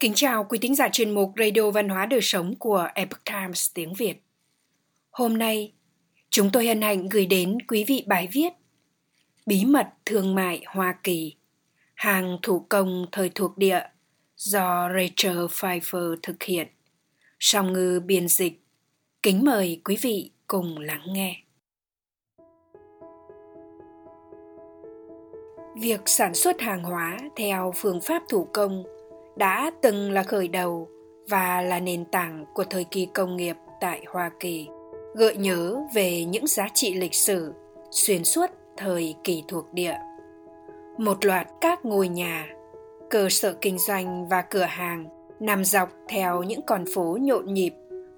Kính chào quý thính giả chuyên mục Radio Văn hóa Đời Sống của Epoch Times tiếng Việt. Hôm nay, chúng tôi hân hạnh gửi đến quý vị bài viết Bí mật thương mại Hoa Kỳ, hàng thủ công thời thuộc địa do Rachel Pfeiffer thực hiện. Song ngư biên dịch. Kính mời quý vị cùng lắng nghe. Việc sản xuất hàng hóa theo phương pháp thủ công – đã từng là khởi đầu và là nền tảng của thời kỳ công nghiệp tại Hoa Kỳ, gợi nhớ về những giá trị lịch sử xuyên suốt thời kỳ thuộc địa. Một loạt các ngôi nhà, cơ sở kinh doanh và cửa hàng nằm dọc theo những con phố nhộn nhịp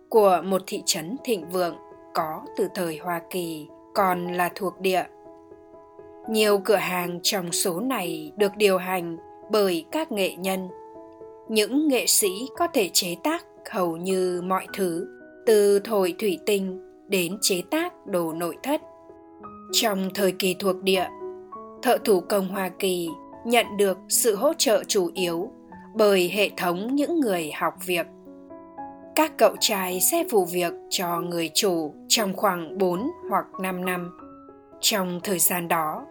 của một thị trấn thịnh vượng có từ thời Hoa Kỳ còn là thuộc địa. Nhiều cửa hàng trong số này được điều hành bởi các nghệ nhân những nghệ sĩ có thể chế tác hầu như mọi thứ từ thổi thủy tinh đến chế tác đồ nội thất. Trong thời kỳ thuộc địa thợ thủ công hoa kỳ nhận được sự hỗ trợ chủ yếu bởi hệ thống những người học việc. Các cậu trai sẽ phụ việc cho người chủ trong khoảng 4 hoặc 5 năm. Trong thời gian đó,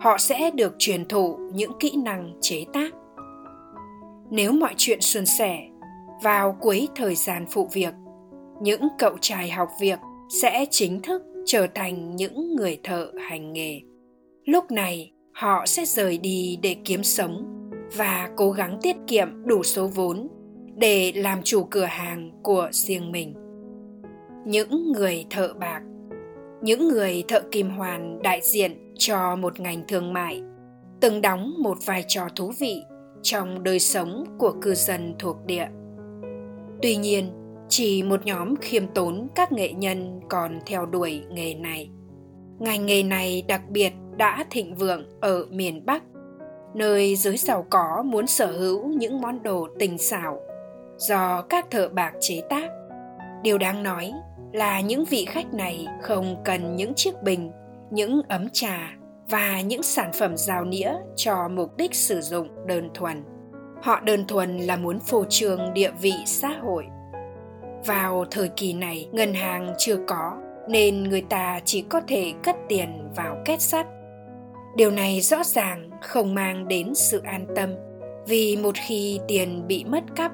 họ sẽ được truyền thụ những kỹ năng chế tác nếu mọi chuyện suôn sẻ, vào cuối thời gian phụ việc, những cậu trai học việc sẽ chính thức trở thành những người thợ hành nghề. Lúc này, họ sẽ rời đi để kiếm sống và cố gắng tiết kiệm đủ số vốn để làm chủ cửa hàng của riêng mình. Những người thợ bạc, những người thợ kim hoàn đại diện cho một ngành thương mại, từng đóng một vai trò thú vị trong đời sống của cư dân thuộc địa. Tuy nhiên, chỉ một nhóm khiêm tốn các nghệ nhân còn theo đuổi nghề này. Ngành nghề này đặc biệt đã thịnh vượng ở miền bắc, nơi giới giàu có muốn sở hữu những món đồ tình xảo do các thợ bạc chế tác. Điều đáng nói là những vị khách này không cần những chiếc bình, những ấm trà và những sản phẩm rào nĩa cho mục đích sử dụng đơn thuần. Họ đơn thuần là muốn phô trương địa vị xã hội. Vào thời kỳ này, ngân hàng chưa có, nên người ta chỉ có thể cất tiền vào két sắt. Điều này rõ ràng không mang đến sự an tâm, vì một khi tiền bị mất cắp,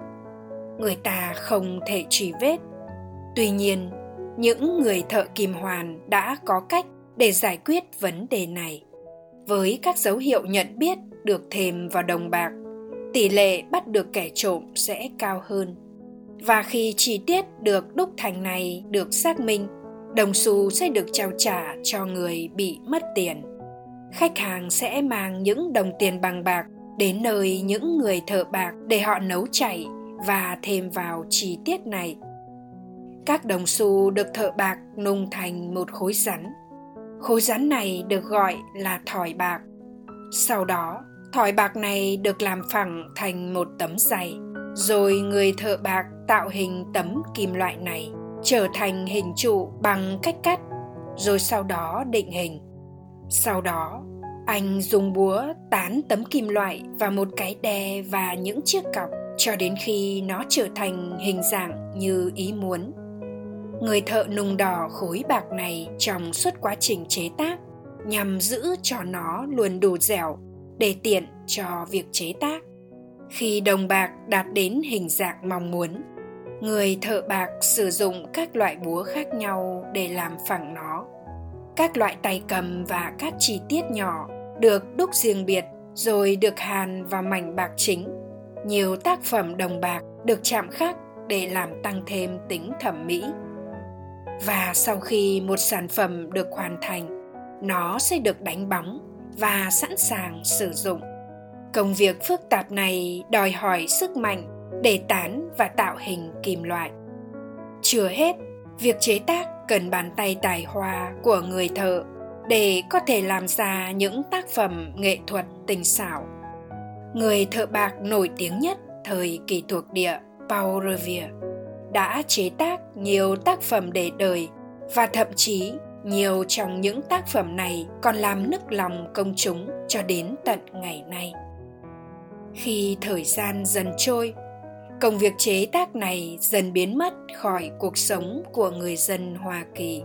người ta không thể truy vết. Tuy nhiên, những người thợ kim hoàn đã có cách để giải quyết vấn đề này. Với các dấu hiệu nhận biết được thêm vào đồng bạc, tỷ lệ bắt được kẻ trộm sẽ cao hơn. Và khi chi tiết được đúc thành này được xác minh, đồng xu sẽ được trao trả cho người bị mất tiền. Khách hàng sẽ mang những đồng tiền bằng bạc đến nơi những người thợ bạc để họ nấu chảy và thêm vào chi tiết này. Các đồng xu được thợ bạc nung thành một khối rắn khối rắn này được gọi là thỏi bạc. Sau đó, thỏi bạc này được làm phẳng thành một tấm dày rồi người thợ bạc tạo hình tấm kim loại này trở thành hình trụ bằng cách cắt, rồi sau đó định hình. Sau đó, anh dùng búa tán tấm kim loại và một cái đe và những chiếc cọc cho đến khi nó trở thành hình dạng như ý muốn người thợ nung đỏ khối bạc này trong suốt quá trình chế tác, nhằm giữ cho nó luôn đủ dẻo để tiện cho việc chế tác. Khi đồng bạc đạt đến hình dạng mong muốn, người thợ bạc sử dụng các loại búa khác nhau để làm phẳng nó. Các loại tay cầm và các chi tiết nhỏ được đúc riêng biệt rồi được hàn vào mảnh bạc chính. Nhiều tác phẩm đồng bạc được chạm khắc để làm tăng thêm tính thẩm mỹ và sau khi một sản phẩm được hoàn thành, nó sẽ được đánh bóng và sẵn sàng sử dụng. Công việc phức tạp này đòi hỏi sức mạnh để tán và tạo hình kim loại. Chưa hết, việc chế tác cần bàn tay tài hoa của người thợ để có thể làm ra những tác phẩm nghệ thuật tinh xảo. Người thợ bạc nổi tiếng nhất thời kỳ thuộc địa Paul Revere đã chế tác nhiều tác phẩm để đời và thậm chí nhiều trong những tác phẩm này còn làm nức lòng công chúng cho đến tận ngày nay khi thời gian dần trôi công việc chế tác này dần biến mất khỏi cuộc sống của người dân Hoa Kỳ.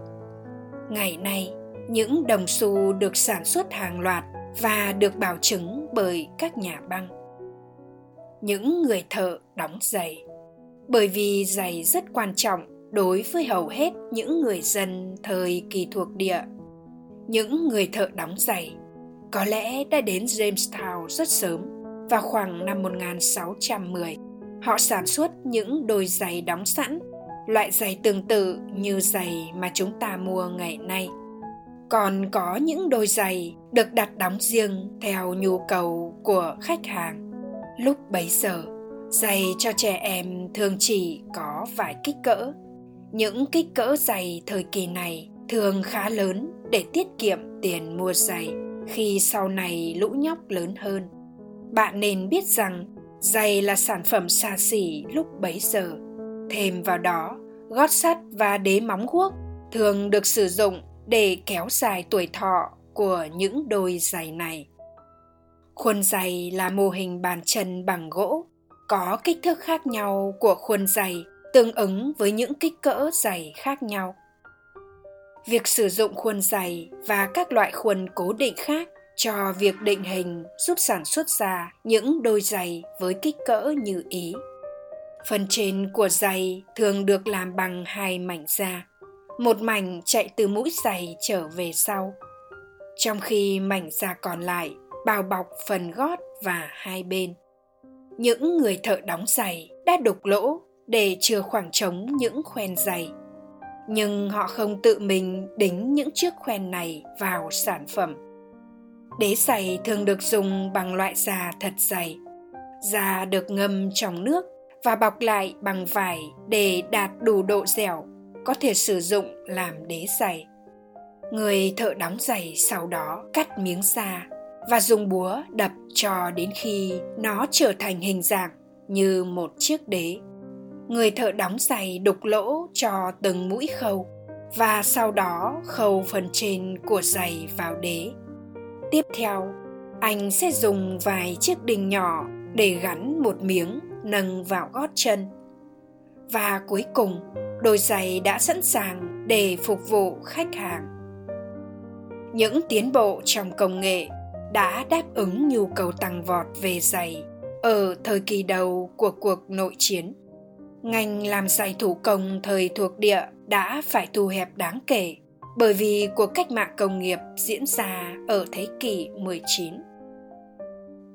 Ngày nay, những đồng xu được sản xuất hàng loạt và được bảo chứng bởi các nhà băng. Những người thợ đóng giày bởi vì giày rất quan trọng đối với hầu hết những người dân thời kỳ thuộc địa. Những người thợ đóng giày có lẽ đã đến Jamestown rất sớm, vào khoảng năm 1610 Họ sản xuất những đôi giày đóng sẵn, loại giày tương tự như giày mà chúng ta mua ngày nay. Còn có những đôi giày được đặt đóng riêng theo nhu cầu của khách hàng. Lúc bấy giờ, giày cho trẻ em thường chỉ có vài kích cỡ. Những kích cỡ giày thời kỳ này thường khá lớn để tiết kiệm tiền mua giày khi sau này lũ nhóc lớn hơn. Bạn nên biết rằng Giày là sản phẩm xa xỉ lúc bấy giờ. Thêm vào đó, gót sắt và đế móng guốc thường được sử dụng để kéo dài tuổi thọ của những đôi giày này. Khuôn giày là mô hình bàn chân bằng gỗ, có kích thước khác nhau của khuôn giày tương ứng với những kích cỡ giày khác nhau. Việc sử dụng khuôn giày và các loại khuôn cố định khác cho việc định hình giúp sản xuất ra những đôi giày với kích cỡ như ý. Phần trên của giày thường được làm bằng hai mảnh da. Một mảnh chạy từ mũi giày trở về sau, trong khi mảnh da còn lại bao bọc phần gót và hai bên. Những người thợ đóng giày đã đục lỗ để chừa khoảng trống những khoen giày. Nhưng họ không tự mình đính những chiếc khoen này vào sản phẩm Đế giày thường được dùng bằng loại da thật dày. Da được ngâm trong nước và bọc lại bằng vải để đạt đủ độ dẻo, có thể sử dụng làm đế giày. Người thợ đóng giày sau đó cắt miếng da và dùng búa đập cho đến khi nó trở thành hình dạng như một chiếc đế. Người thợ đóng giày đục lỗ cho từng mũi khâu và sau đó khâu phần trên của giày vào đế. Tiếp theo, anh sẽ dùng vài chiếc đinh nhỏ để gắn một miếng nâng vào gót chân. Và cuối cùng, đôi giày đã sẵn sàng để phục vụ khách hàng. Những tiến bộ trong công nghệ đã đáp ứng nhu cầu tăng vọt về giày ở thời kỳ đầu của cuộc nội chiến ngành làm giày thủ công thời thuộc địa đã phải thu hẹp đáng kể bởi vì cuộc cách mạng công nghiệp diễn ra ở thế kỷ 19.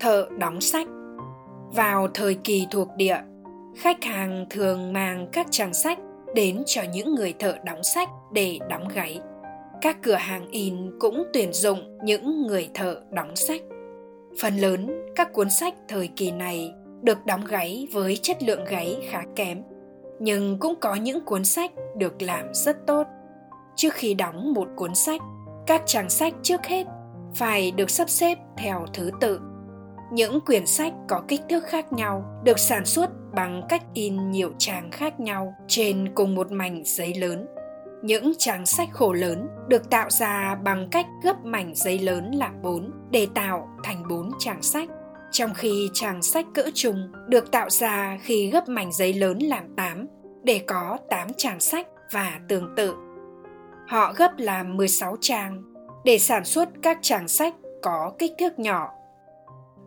Thợ đóng sách Vào thời kỳ thuộc địa, khách hàng thường mang các trang sách đến cho những người thợ đóng sách để đóng gáy. Các cửa hàng in cũng tuyển dụng những người thợ đóng sách. Phần lớn các cuốn sách thời kỳ này được đóng gáy với chất lượng gáy khá kém, nhưng cũng có những cuốn sách được làm rất tốt. Trước khi đóng một cuốn sách các trang sách trước hết phải được sắp xếp theo thứ tự. Những quyển sách có kích thước khác nhau được sản xuất bằng cách in nhiều trang khác nhau trên cùng một mảnh giấy lớn những trang sách khổ lớn được tạo ra bằng cách gấp mảnh giấy lớn làm bốn để tạo thành bốn trang sách trong khi trang sách cỡ trùng được tạo ra khi gấp mảnh giấy lớn làm 8 để có 8 trang sách và tương tự họ gấp làm 16 trang để sản xuất các trang sách có kích thước nhỏ.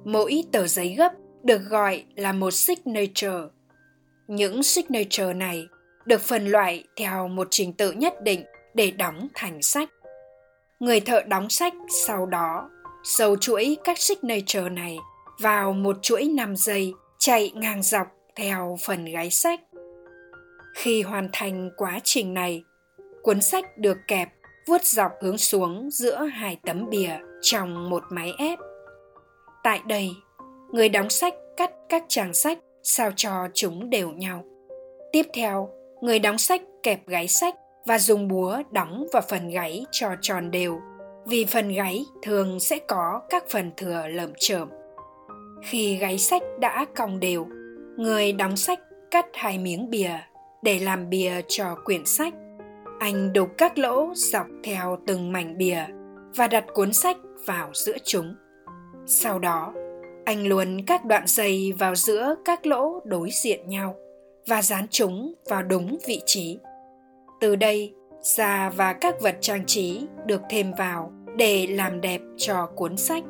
Mỗi tờ giấy gấp được gọi là một signature. Những signature này được phân loại theo một trình tự nhất định để đóng thành sách. Người thợ đóng sách sau đó sâu chuỗi các signature này vào một chuỗi 5 giây chạy ngang dọc theo phần gáy sách. Khi hoàn thành quá trình này, cuốn sách được kẹp vuốt dọc hướng xuống giữa hai tấm bìa trong một máy ép. Tại đây, người đóng sách cắt các trang sách sao cho chúng đều nhau. Tiếp theo, người đóng sách kẹp gáy sách và dùng búa đóng vào phần gáy cho tròn đều, vì phần gáy thường sẽ có các phần thừa lởm chởm. Khi gáy sách đã cong đều, người đóng sách cắt hai miếng bìa để làm bìa cho quyển sách. Anh đục các lỗ dọc theo từng mảnh bìa và đặt cuốn sách vào giữa chúng. Sau đó Anh luồn các đoạn dây vào giữa các lỗ đối diện nhau và dán chúng vào đúng vị trí. Từ đây, da và các vật trang trí được thêm vào để làm đẹp cho cuốn sách.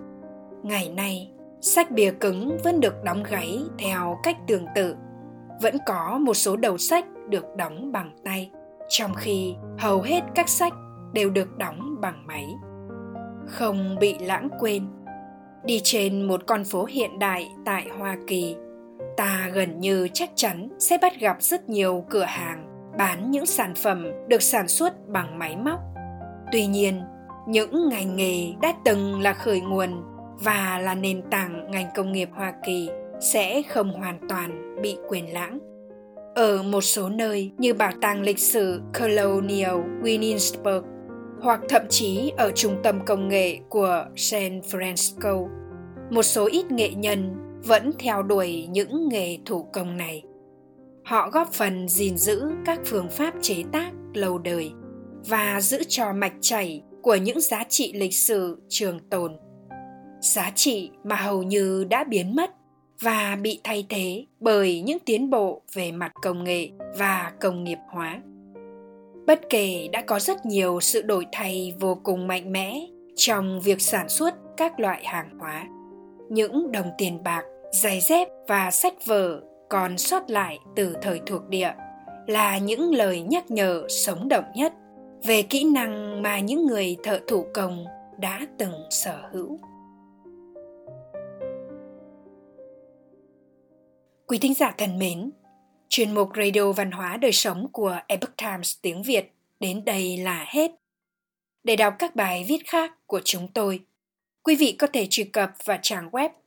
Ngày nay, sách bìa cứng vẫn được đóng gáy theo cách tương tự. Vẫn có một số đầu sách được đóng bằng tay, trong khi hầu hết các sách đều được đóng bằng máy. Không bị lãng quên, đi trên một con phố hiện đại tại Hoa Kỳ, ta gần như chắc chắn sẽ bắt gặp rất nhiều cửa hàng bán những sản phẩm được sản xuất bằng máy móc. Tuy nhiên, những ngành nghề đã từng là khởi nguồn và là nền tảng ngành công nghiệp Hoa Kỳ sẽ không hoàn toàn bị quyền lãng. Ở một số nơi như Bảo tàng lịch sử Colonial Williamsburg hoặc thậm chí ở trung tâm công nghệ của San Francisco, một số ít nghệ nhân vẫn theo đuổi những nghề thủ công này. Họ góp phần gìn giữ các phương pháp chế tác lâu đời và giữ cho mạch chảy của những giá trị lịch sử trường tồn giá trị mà hầu như đã biến mất và bị thay thế bởi những tiến bộ về mặt công nghệ và công nghiệp hóa bất kể đã có rất nhiều sự đổi thay vô cùng mạnh mẽ trong việc sản xuất các loại hàng hóa, những đồng tiền bạc giày dép và sách vở còn sót lại từ thời thuộc địa là những lời nhắc nhở sống động nhất về kỹ năng mà những người thợ thủ công đã từng sở hữu Quý thính giả thân mến, chuyên mục Radio Văn hóa Đời Sống của Epoch Times tiếng Việt đến đây là hết. Để đọc các bài viết khác của chúng tôi, quý vị có thể truy cập vào trang web